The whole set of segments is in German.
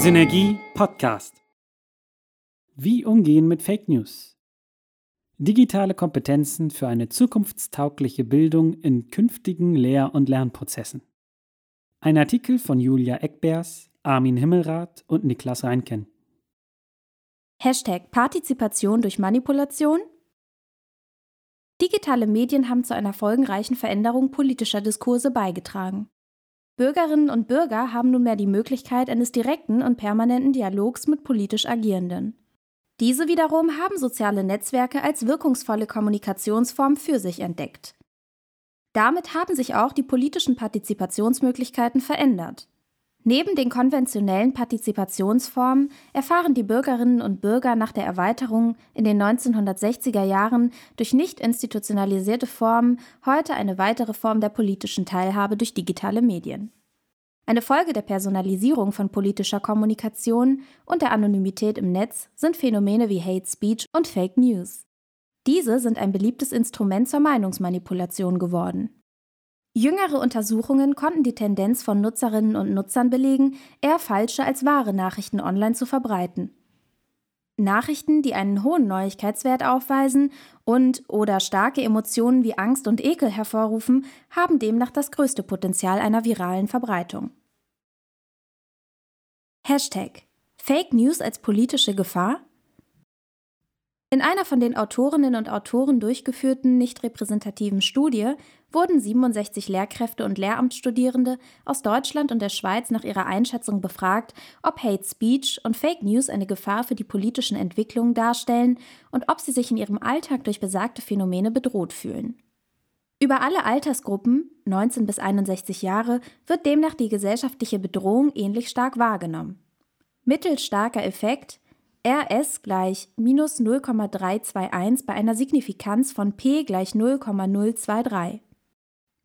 Synergie Podcast. Wie umgehen mit Fake News? Digitale Kompetenzen für eine zukunftstaugliche Bildung in künftigen Lehr- und Lernprozessen. Ein Artikel von Julia Eckbers, Armin Himmelrath und Niklas Reinken. Hashtag Partizipation durch Manipulation Digitale Medien haben zu einer folgenreichen Veränderung politischer Diskurse beigetragen. Bürgerinnen und Bürger haben nunmehr die Möglichkeit eines direkten und permanenten Dialogs mit politisch Agierenden. Diese wiederum haben soziale Netzwerke als wirkungsvolle Kommunikationsform für sich entdeckt. Damit haben sich auch die politischen Partizipationsmöglichkeiten verändert. Neben den konventionellen Partizipationsformen erfahren die Bürgerinnen und Bürger nach der Erweiterung in den 1960er Jahren durch nicht institutionalisierte Formen heute eine weitere Form der politischen Teilhabe durch digitale Medien. Eine Folge der Personalisierung von politischer Kommunikation und der Anonymität im Netz sind Phänomene wie Hate Speech und Fake News. Diese sind ein beliebtes Instrument zur Meinungsmanipulation geworden. Jüngere Untersuchungen konnten die Tendenz von Nutzerinnen und Nutzern belegen, eher falsche als wahre Nachrichten online zu verbreiten. Nachrichten, die einen hohen Neuigkeitswert aufweisen und oder starke Emotionen wie Angst und Ekel hervorrufen, haben demnach das größte Potenzial einer viralen Verbreitung. Hashtag Fake News als politische Gefahr? In einer von den Autorinnen und Autoren durchgeführten nicht repräsentativen Studie wurden 67 Lehrkräfte und Lehramtsstudierende aus Deutschland und der Schweiz nach ihrer Einschätzung befragt, ob Hate Speech und Fake News eine Gefahr für die politischen Entwicklungen darstellen und ob sie sich in ihrem Alltag durch besagte Phänomene bedroht fühlen. Über alle Altersgruppen, 19 bis 61 Jahre, wird demnach die gesellschaftliche Bedrohung ähnlich stark wahrgenommen. Mittelstarker Effekt RS gleich minus 0,321 bei einer Signifikanz von P gleich 0,023.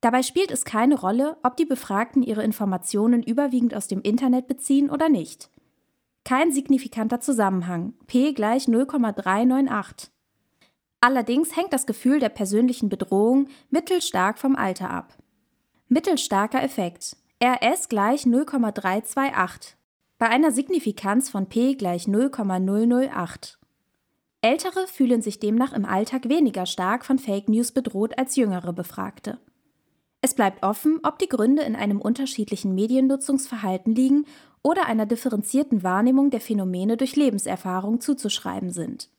Dabei spielt es keine Rolle, ob die Befragten ihre Informationen überwiegend aus dem Internet beziehen oder nicht. Kein signifikanter Zusammenhang, p gleich 0,398. Allerdings hängt das Gefühl der persönlichen Bedrohung mittelstark vom Alter ab. Mittelstarker Effekt, RS gleich 0,328, bei einer Signifikanz von p gleich 0,008. Ältere fühlen sich demnach im Alltag weniger stark von Fake News bedroht als jüngere Befragte. Es bleibt offen, ob die Gründe in einem unterschiedlichen Mediennutzungsverhalten liegen oder einer differenzierten Wahrnehmung der Phänomene durch Lebenserfahrung zuzuschreiben sind.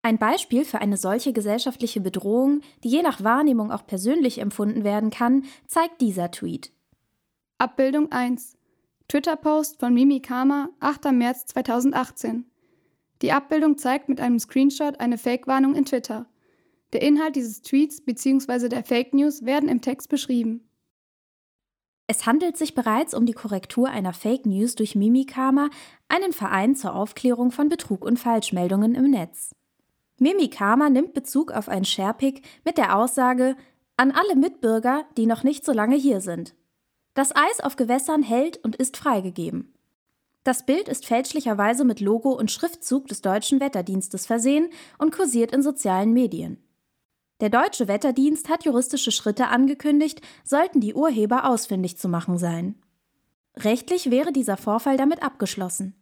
Ein Beispiel für eine solche gesellschaftliche Bedrohung, die je nach Wahrnehmung auch persönlich empfunden werden kann, zeigt dieser Tweet. Abbildung 1. Twitter-Post von Mimi Kama, 8. März 2018. Die Abbildung zeigt mit einem Screenshot eine Fake-Warnung in Twitter. Der Inhalt dieses Tweets bzw. der Fake News werden im Text beschrieben. Es handelt sich bereits um die Korrektur einer Fake News durch Mimikama, einen Verein zur Aufklärung von Betrug und Falschmeldungen im Netz. Mimikama nimmt Bezug auf ein Sharepick mit der Aussage an alle Mitbürger, die noch nicht so lange hier sind. Das Eis auf Gewässern hält und ist freigegeben. Das Bild ist fälschlicherweise mit Logo und Schriftzug des deutschen Wetterdienstes versehen und kursiert in sozialen Medien. Der deutsche Wetterdienst hat juristische Schritte angekündigt, sollten die Urheber ausfindig zu machen sein. Rechtlich wäre dieser Vorfall damit abgeschlossen.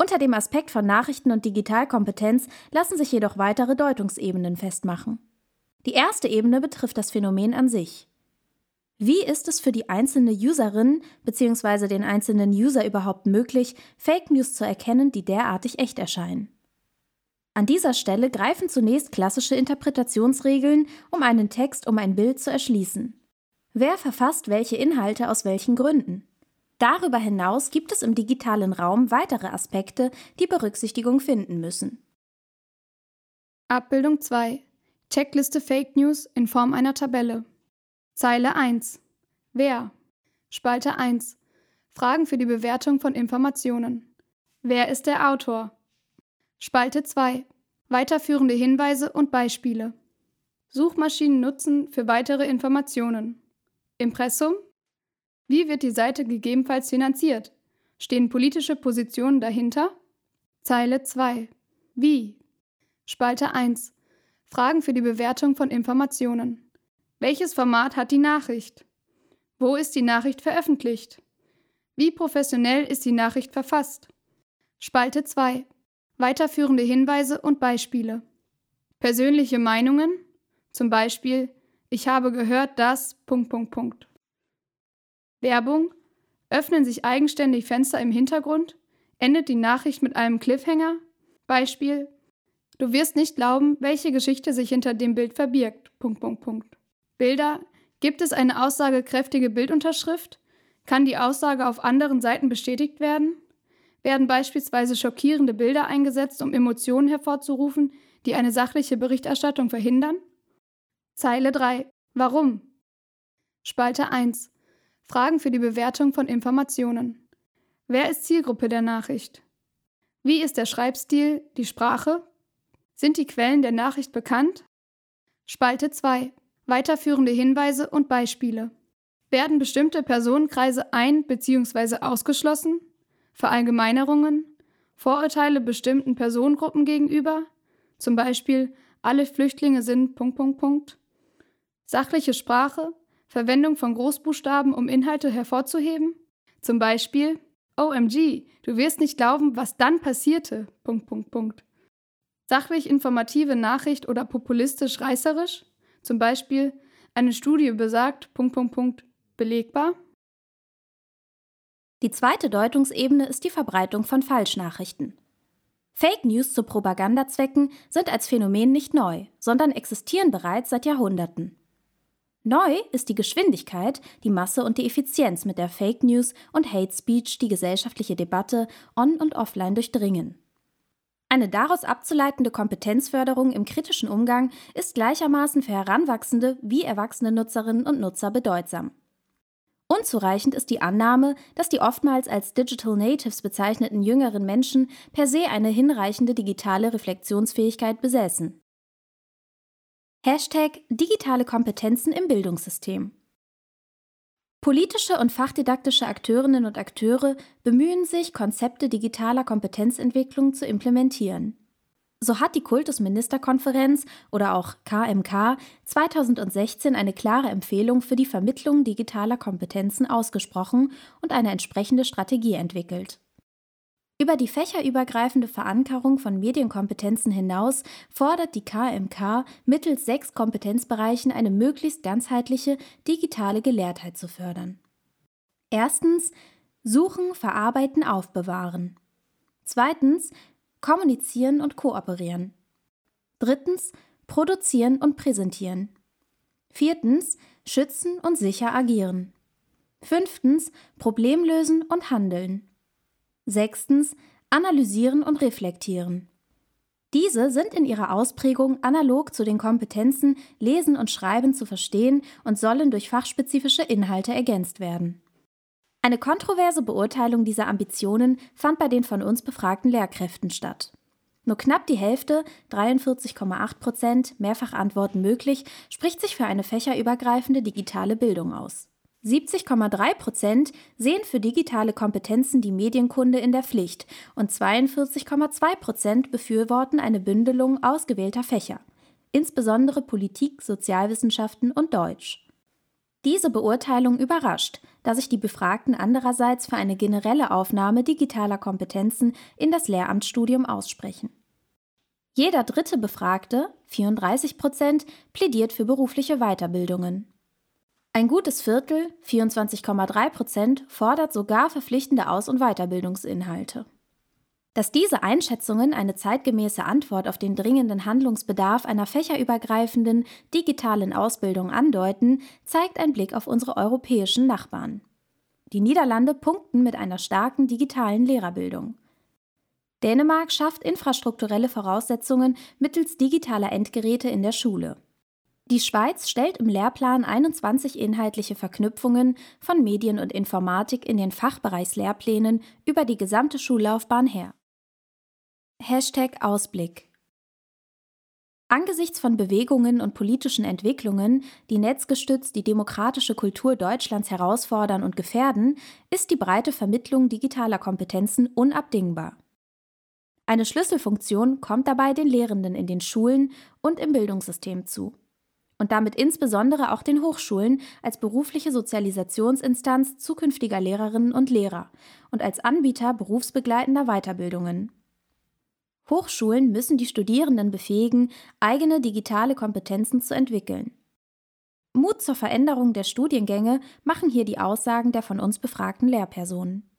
Unter dem Aspekt von Nachrichten- und Digitalkompetenz lassen sich jedoch weitere Deutungsebenen festmachen. Die erste Ebene betrifft das Phänomen an sich. Wie ist es für die einzelne Userin bzw. den einzelnen User überhaupt möglich, Fake News zu erkennen, die derartig echt erscheinen? An dieser Stelle greifen zunächst klassische Interpretationsregeln, um einen Text um ein Bild zu erschließen. Wer verfasst welche Inhalte aus welchen Gründen? Darüber hinaus gibt es im digitalen Raum weitere Aspekte, die Berücksichtigung finden müssen. Abbildung 2. Checkliste Fake News in Form einer Tabelle. Zeile 1. Wer? Spalte 1. Fragen für die Bewertung von Informationen. Wer ist der Autor? Spalte 2. Weiterführende Hinweise und Beispiele. Suchmaschinen nutzen für weitere Informationen. Impressum. Wie wird die Seite gegebenenfalls finanziert? Stehen politische Positionen dahinter? Zeile 2. Wie? Spalte 1. Fragen für die Bewertung von Informationen. Welches Format hat die Nachricht? Wo ist die Nachricht veröffentlicht? Wie professionell ist die Nachricht verfasst? Spalte 2. Weiterführende Hinweise und Beispiele. Persönliche Meinungen, zum Beispiel Ich habe gehört, dass. Werbung. Öffnen sich eigenständig Fenster im Hintergrund? Endet die Nachricht mit einem Cliffhanger? Beispiel Du wirst nicht glauben, welche Geschichte sich hinter dem Bild verbirgt. Bilder. Gibt es eine aussagekräftige Bildunterschrift? Kann die Aussage auf anderen Seiten bestätigt werden? Werden beispielsweise schockierende Bilder eingesetzt, um Emotionen hervorzurufen, die eine sachliche Berichterstattung verhindern? Zeile 3. Warum? Spalte 1. Fragen für die Bewertung von Informationen. Wer ist Zielgruppe der Nachricht? Wie ist der Schreibstil, die Sprache? Sind die Quellen der Nachricht bekannt? Spalte 2. Weiterführende Hinweise und Beispiele. Werden bestimmte Personenkreise ein- bzw. ausgeschlossen? Verallgemeinerungen? Vorurteile bestimmten Personengruppen gegenüber? Zum Beispiel, alle Flüchtlinge sind. Sachliche Sprache? Verwendung von Großbuchstaben, um Inhalte hervorzuheben? Zum Beispiel, OMG, du wirst nicht glauben, was dann passierte. Sachlich informative Nachricht oder populistisch reißerisch? Zum Beispiel, eine Studie besagt. belegbar? Die zweite Deutungsebene ist die Verbreitung von Falschnachrichten. Fake News zu Propagandazwecken sind als Phänomen nicht neu, sondern existieren bereits seit Jahrhunderten. Neu ist die Geschwindigkeit, die Masse und die Effizienz, mit der Fake News und Hate Speech die gesellschaftliche Debatte on- und offline durchdringen. Eine daraus abzuleitende Kompetenzförderung im kritischen Umgang ist gleichermaßen für heranwachsende wie erwachsene Nutzerinnen und Nutzer bedeutsam. Unzureichend ist die Annahme, dass die oftmals als Digital Natives bezeichneten jüngeren Menschen per se eine hinreichende digitale Reflexionsfähigkeit besäßen. Hashtag digitale Kompetenzen im Bildungssystem. Politische und fachdidaktische Akteurinnen und Akteure bemühen sich, Konzepte digitaler Kompetenzentwicklung zu implementieren. So hat die Kultusministerkonferenz oder auch KMK 2016 eine klare Empfehlung für die Vermittlung digitaler Kompetenzen ausgesprochen und eine entsprechende Strategie entwickelt. Über die fächerübergreifende Verankerung von Medienkompetenzen hinaus fordert die KMK mittels sechs Kompetenzbereichen eine möglichst ganzheitliche digitale Gelehrtheit zu fördern. Erstens Suchen, Verarbeiten, Aufbewahren. Zweitens Kommunizieren und Kooperieren. Drittens Produzieren und Präsentieren. Viertens Schützen und sicher agieren. Fünftens Problemlösen und Handeln. Sechstens Analysieren und Reflektieren. Diese sind in ihrer Ausprägung analog zu den Kompetenzen Lesen und Schreiben zu verstehen und sollen durch fachspezifische Inhalte ergänzt werden. Eine kontroverse Beurteilung dieser Ambitionen fand bei den von uns befragten Lehrkräften statt. Nur knapp die Hälfte, 43,8 Prozent, Mehrfachantworten möglich, spricht sich für eine fächerübergreifende digitale Bildung aus. 70,3 Prozent sehen für digitale Kompetenzen die Medienkunde in der Pflicht und 42,2 Prozent befürworten eine Bündelung ausgewählter Fächer, insbesondere Politik, Sozialwissenschaften und Deutsch. Diese Beurteilung überrascht, da sich die Befragten andererseits für eine generelle Aufnahme digitaler Kompetenzen in das Lehramtsstudium aussprechen. Jeder dritte Befragte, 34 Prozent, plädiert für berufliche Weiterbildungen. Ein gutes Viertel, 24,3 Prozent, fordert sogar verpflichtende Aus- und Weiterbildungsinhalte. Dass diese Einschätzungen eine zeitgemäße Antwort auf den dringenden Handlungsbedarf einer fächerübergreifenden digitalen Ausbildung andeuten, zeigt ein Blick auf unsere europäischen Nachbarn. Die Niederlande punkten mit einer starken digitalen Lehrerbildung. Dänemark schafft infrastrukturelle Voraussetzungen mittels digitaler Endgeräte in der Schule. Die Schweiz stellt im Lehrplan 21 inhaltliche Verknüpfungen von Medien und Informatik in den Fachbereichslehrplänen über die gesamte Schullaufbahn her. Hashtag Ausblick Angesichts von Bewegungen und politischen Entwicklungen, die netzgestützt die demokratische Kultur Deutschlands herausfordern und gefährden, ist die breite Vermittlung digitaler Kompetenzen unabdingbar. Eine Schlüsselfunktion kommt dabei den Lehrenden in den Schulen und im Bildungssystem zu. Und damit insbesondere auch den Hochschulen als berufliche Sozialisationsinstanz zukünftiger Lehrerinnen und Lehrer und als Anbieter berufsbegleitender Weiterbildungen. Hochschulen müssen die Studierenden befähigen, eigene digitale Kompetenzen zu entwickeln. Mut zur Veränderung der Studiengänge machen hier die Aussagen der von uns befragten Lehrpersonen.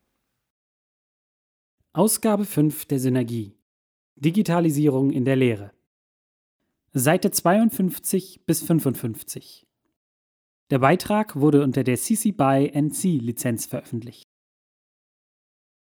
Ausgabe 5 der Synergie Digitalisierung in der Lehre Seite 52 bis 55 Der Beitrag wurde unter der CC BY NC Lizenz veröffentlicht